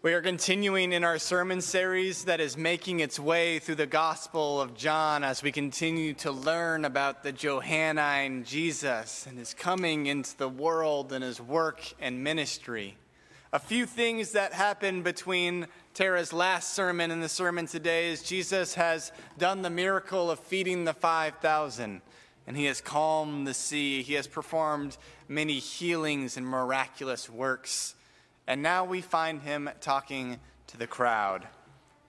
We are continuing in our sermon series that is making its way through the Gospel of John as we continue to learn about the Johannine Jesus and his coming into the world and his work and ministry. A few things that happened between Tara's last sermon and the sermon today is Jesus has done the miracle of feeding the 5,000 and he has calmed the sea. He has performed many healings and miraculous works. And now we find him talking to the crowd.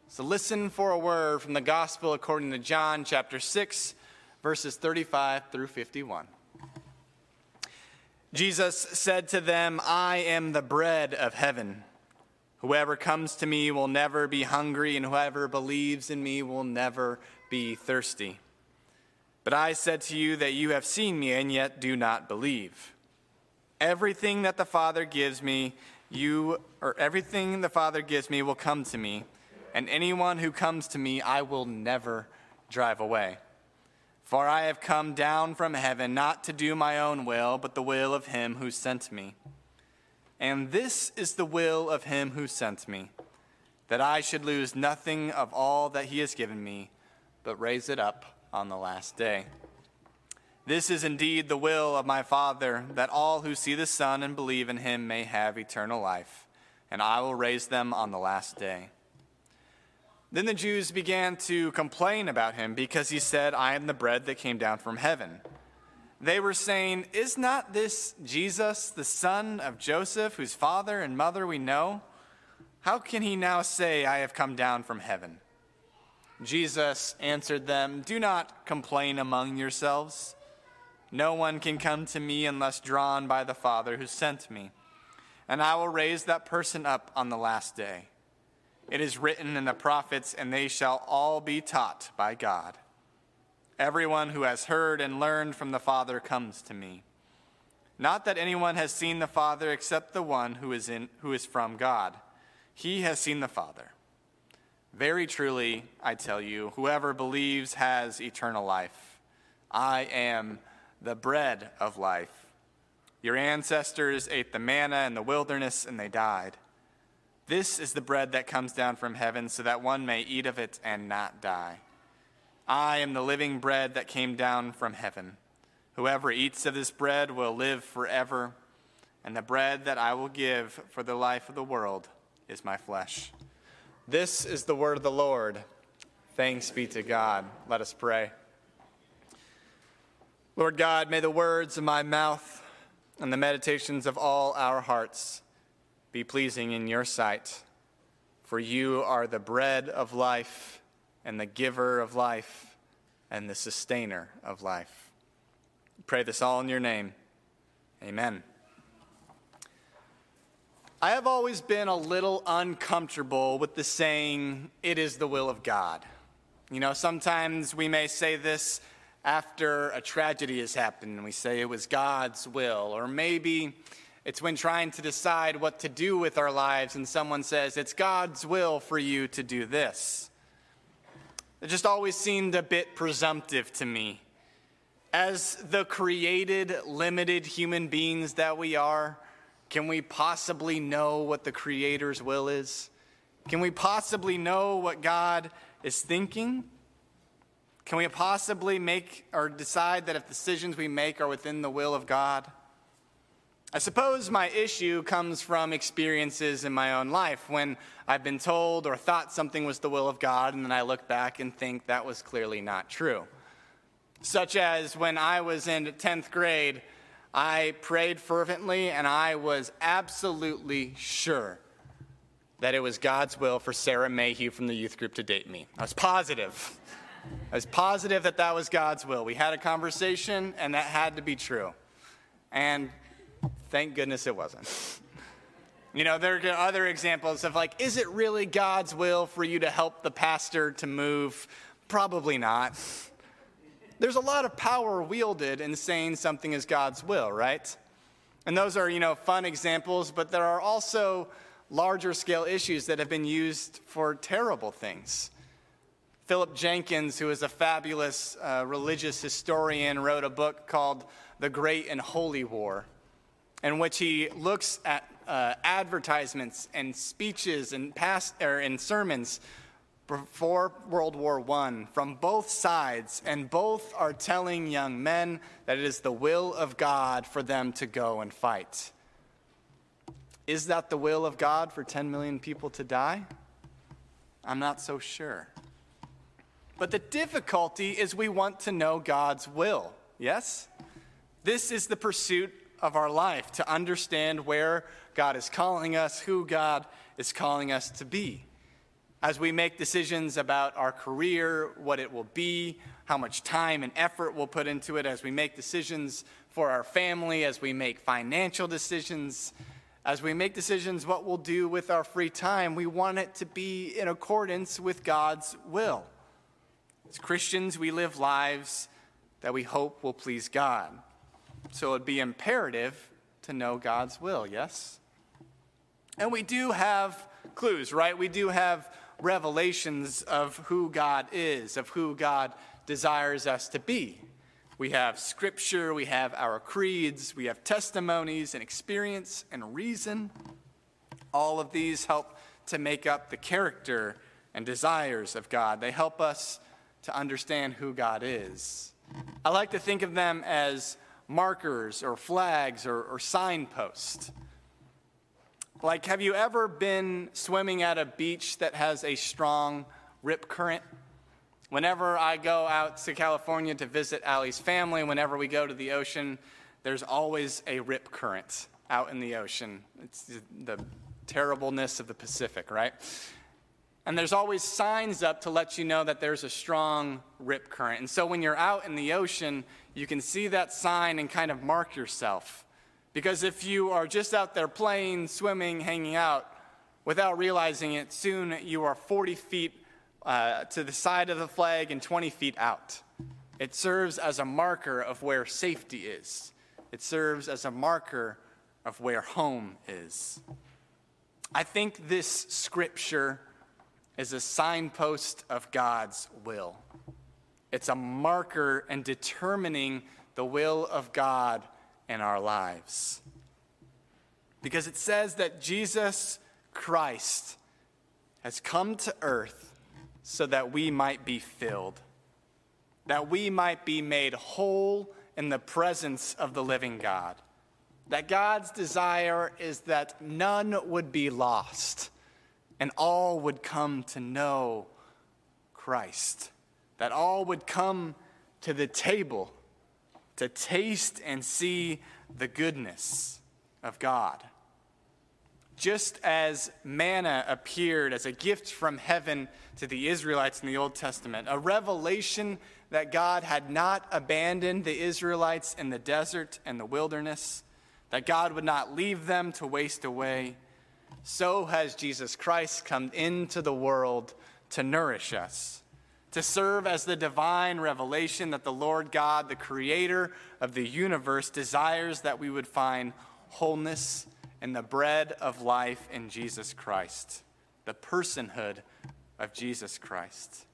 So listen for a word from the gospel according to John chapter 6, verses 35 through 51. Jesus said to them, I am the bread of heaven. Whoever comes to me will never be hungry, and whoever believes in me will never be thirsty. But I said to you that you have seen me, and yet do not believe. Everything that the Father gives me you or everything the Father gives me will come to me, and anyone who comes to me I will never drive away. For I have come down from heaven not to do my own will, but the will of him who sent me. And this is the will of him who sent me, that I should lose nothing of all that he has given me, but raise it up on the last day. This is indeed the will of my Father, that all who see the Son and believe in him may have eternal life, and I will raise them on the last day. Then the Jews began to complain about him because he said, I am the bread that came down from heaven. They were saying, Is not this Jesus, the son of Joseph, whose father and mother we know? How can he now say, I have come down from heaven? Jesus answered them, Do not complain among yourselves. No one can come to me unless drawn by the Father who sent me. And I will raise that person up on the last day. It is written in the prophets, and they shall all be taught by God. Everyone who has heard and learned from the Father comes to me. Not that anyone has seen the Father except the one who is, in, who is from God. He has seen the Father. Very truly, I tell you, whoever believes has eternal life. I am the bread of life. Your ancestors ate the manna in the wilderness and they died. This is the bread that comes down from heaven so that one may eat of it and not die. I am the living bread that came down from heaven. Whoever eats of this bread will live forever, and the bread that I will give for the life of the world is my flesh. This is the word of the Lord. Thanks be to God. Let us pray. Lord God, may the words of my mouth and the meditations of all our hearts be pleasing in your sight. For you are the bread of life and the giver of life and the sustainer of life. Pray this all in your name. Amen. I have always been a little uncomfortable with the saying, it is the will of God. You know, sometimes we may say this after a tragedy has happened and we say it was God's will, or maybe it's when trying to decide what to do with our lives and someone says, It's God's will for you to do this. It just always seemed a bit presumptive to me. As the created, limited human beings that we are, can we possibly know what the Creator's will is? Can we possibly know what God is thinking? Can we possibly make or decide that if decisions we make are within the will of God? I suppose my issue comes from experiences in my own life when I've been told or thought something was the will of God, and then I look back and think that was clearly not true. Such as when I was in 10th grade, I prayed fervently and I was absolutely sure that it was God's will for Sarah Mayhew from the youth group to date me. I was positive. I was positive that that was God's will. We had a conversation, and that had to be true. And thank goodness it wasn't. You know, there are other examples of like, is it really God's will for you to help the pastor to move? Probably not. There's a lot of power wielded in saying something is God's will, right? And those are, you know, fun examples, but there are also larger scale issues that have been used for terrible things. Philip Jenkins, who is a fabulous uh, religious historian, wrote a book called The Great and Holy War, in which he looks at uh, advertisements and speeches and past or in sermons before World War I from both sides, and both are telling young men that it is the will of God for them to go and fight. Is that the will of God for 10 million people to die? I'm not so sure. But the difficulty is we want to know God's will, yes? This is the pursuit of our life to understand where God is calling us, who God is calling us to be. As we make decisions about our career, what it will be, how much time and effort we'll put into it, as we make decisions for our family, as we make financial decisions, as we make decisions what we'll do with our free time, we want it to be in accordance with God's will. As Christians, we live lives that we hope will please God. So it'd be imperative to know God's will, yes? And we do have clues, right? We do have revelations of who God is, of who God desires us to be. We have scripture, we have our creeds, we have testimonies and experience and reason. All of these help to make up the character and desires of God. They help us to understand who God is. I like to think of them as markers or flags or, or signposts. Like, have you ever been swimming at a beach that has a strong rip current? Whenever I go out to California to visit Allie's family, whenever we go to the ocean, there's always a rip current out in the ocean. It's the terribleness of the Pacific, right? And there's always signs up to let you know that there's a strong rip current. And so when you're out in the ocean, you can see that sign and kind of mark yourself. Because if you are just out there playing, swimming, hanging out, without realizing it, soon you are 40 feet uh, to the side of the flag and 20 feet out. It serves as a marker of where safety is, it serves as a marker of where home is. I think this scripture is a signpost of God's will. It's a marker and determining the will of God in our lives. Because it says that Jesus Christ has come to earth so that we might be filled, that we might be made whole in the presence of the living God. That God's desire is that none would be lost and all would come to know Christ. That all would come to the table to taste and see the goodness of God. Just as manna appeared as a gift from heaven to the Israelites in the Old Testament, a revelation that God had not abandoned the Israelites in the desert and the wilderness, that God would not leave them to waste away, so has Jesus Christ come into the world to nourish us, to serve as the divine revelation that the Lord God, the creator of the universe, desires that we would find wholeness in the bread of life in Jesus Christ, the personhood of Jesus Christ.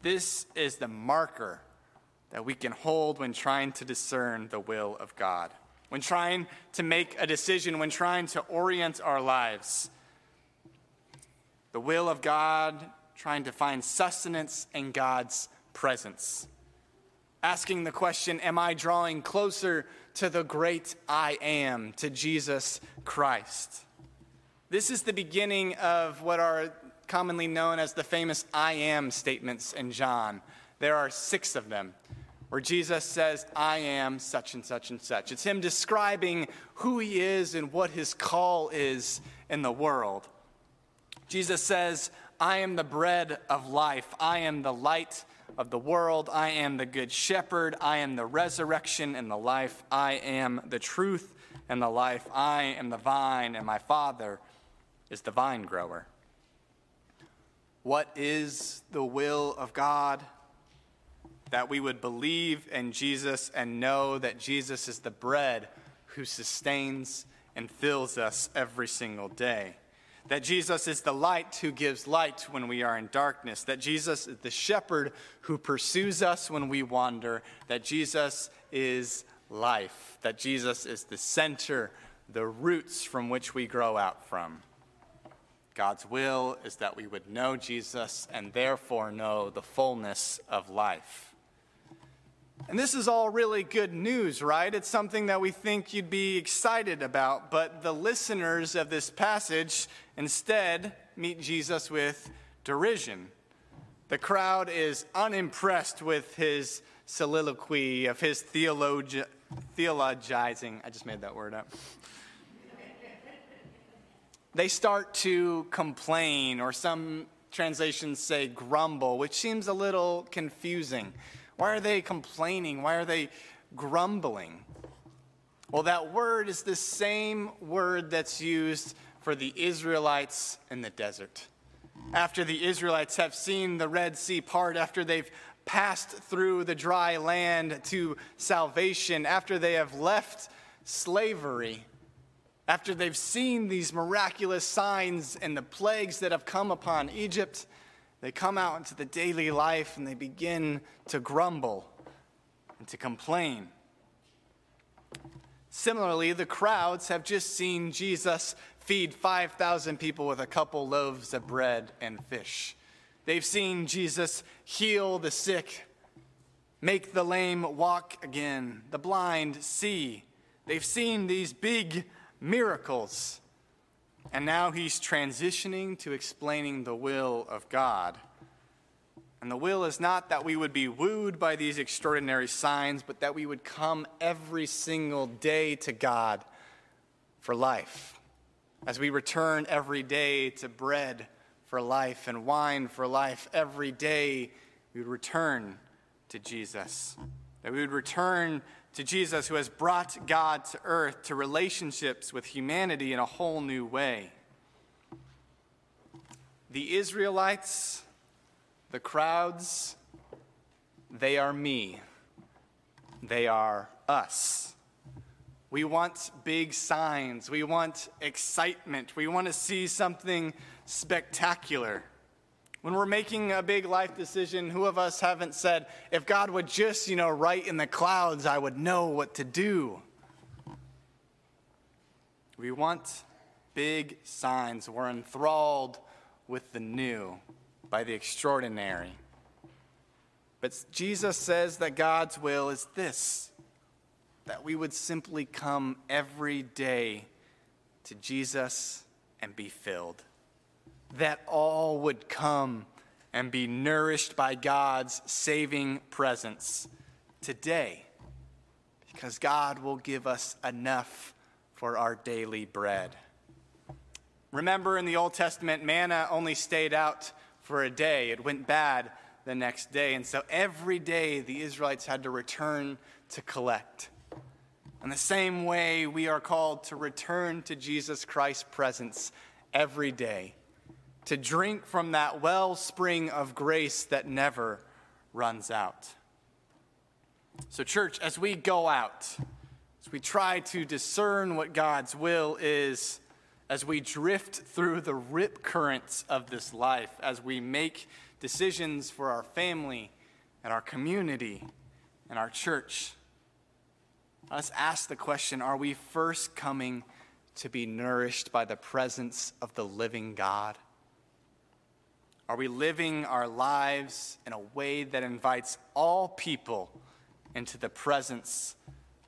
This is the marker that we can hold when trying to discern the will of God, when trying to make a decision, when trying to orient our lives. The will of God, trying to find sustenance in God's presence. Asking the question, Am I drawing closer to the great I am, to Jesus Christ? This is the beginning of what are commonly known as the famous I am statements in John. There are six of them where Jesus says, I am such and such and such. It's him describing who he is and what his call is in the world. Jesus says, I am the bread of life, I am the light of the world, I am the good shepherd, I am the resurrection and the life, I am the truth and the life, I am the vine, and my Father is the vine grower. What is the will of God? That we would believe in Jesus and know that Jesus is the bread who sustains and fills us every single day. That Jesus is the light who gives light when we are in darkness. That Jesus is the shepherd who pursues us when we wander. That Jesus is life. That Jesus is the center, the roots from which we grow out from. God's will is that we would know Jesus and therefore know the fullness of life. And this is all really good news, right? It's something that we think you'd be excited about, but the listeners of this passage instead meet Jesus with derision. The crowd is unimpressed with his soliloquy, of his theologi- theologizing. I just made that word up they start to complain, or some translations say grumble, which seems a little confusing. Why are they complaining? Why are they grumbling? Well, that word is the same word that's used for the Israelites in the desert. After the Israelites have seen the Red Sea part, after they've passed through the dry land to salvation, after they have left slavery, after they've seen these miraculous signs and the plagues that have come upon Egypt, they come out into the daily life and they begin to grumble and to complain. Similarly, the crowds have just seen Jesus feed 5,000 people with a couple loaves of bread and fish. They've seen Jesus heal the sick, make the lame walk again, the blind see. They've seen these big miracles. And now he's transitioning to explaining the will of God. And the will is not that we would be wooed by these extraordinary signs, but that we would come every single day to God for life. As we return every day to bread for life and wine for life, every day we would return to Jesus. That we would return to Jesus, who has brought God to earth, to relationships with humanity in a whole new way. The Israelites, the crowds, they are me. They are us. We want big signs. We want excitement. We want to see something spectacular. When we're making a big life decision, who of us haven't said, if God would just, you know, write in the clouds, I would know what to do? We want big signs. We're enthralled with the new by the extraordinary. But Jesus says that God's will is this that we would simply come every day to Jesus and be filled that all would come and be nourished by God's saving presence today, because God will give us enough for our daily bread. Remember in the Old Testament, manna only stayed out for a day, it went bad the next day. And so every day the Israelites had to return to collect. In the same way, we are called to return to Jesus Christ's presence every day to drink from that wellspring of grace that never runs out. So, church, as we go out, as we try to discern what God's will is, as we drift through the rip currents of this life, as we make decisions for our family and our community and our church, let's ask the question are we first coming to be nourished by the presence of the living God? Are we living our lives in a way that invites all people into the presence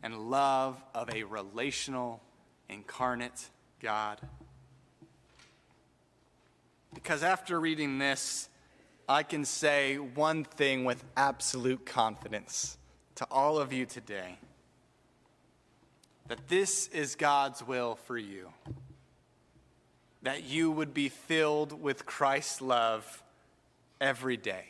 and love of a relational, incarnate God? Because after reading this, I can say one thing with absolute confidence to all of you today that this is God's will for you that you would be filled with Christ's love every day.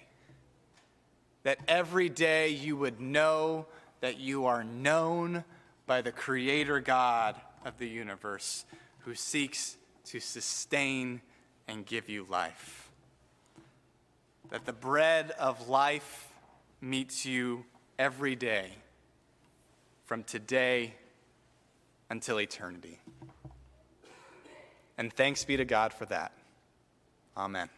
That every day you would know that you are known by the Creator God of the universe who seeks to sustain and give you life. That the bread of life meets you every day from today until eternity. And thanks be to God for that. Amen.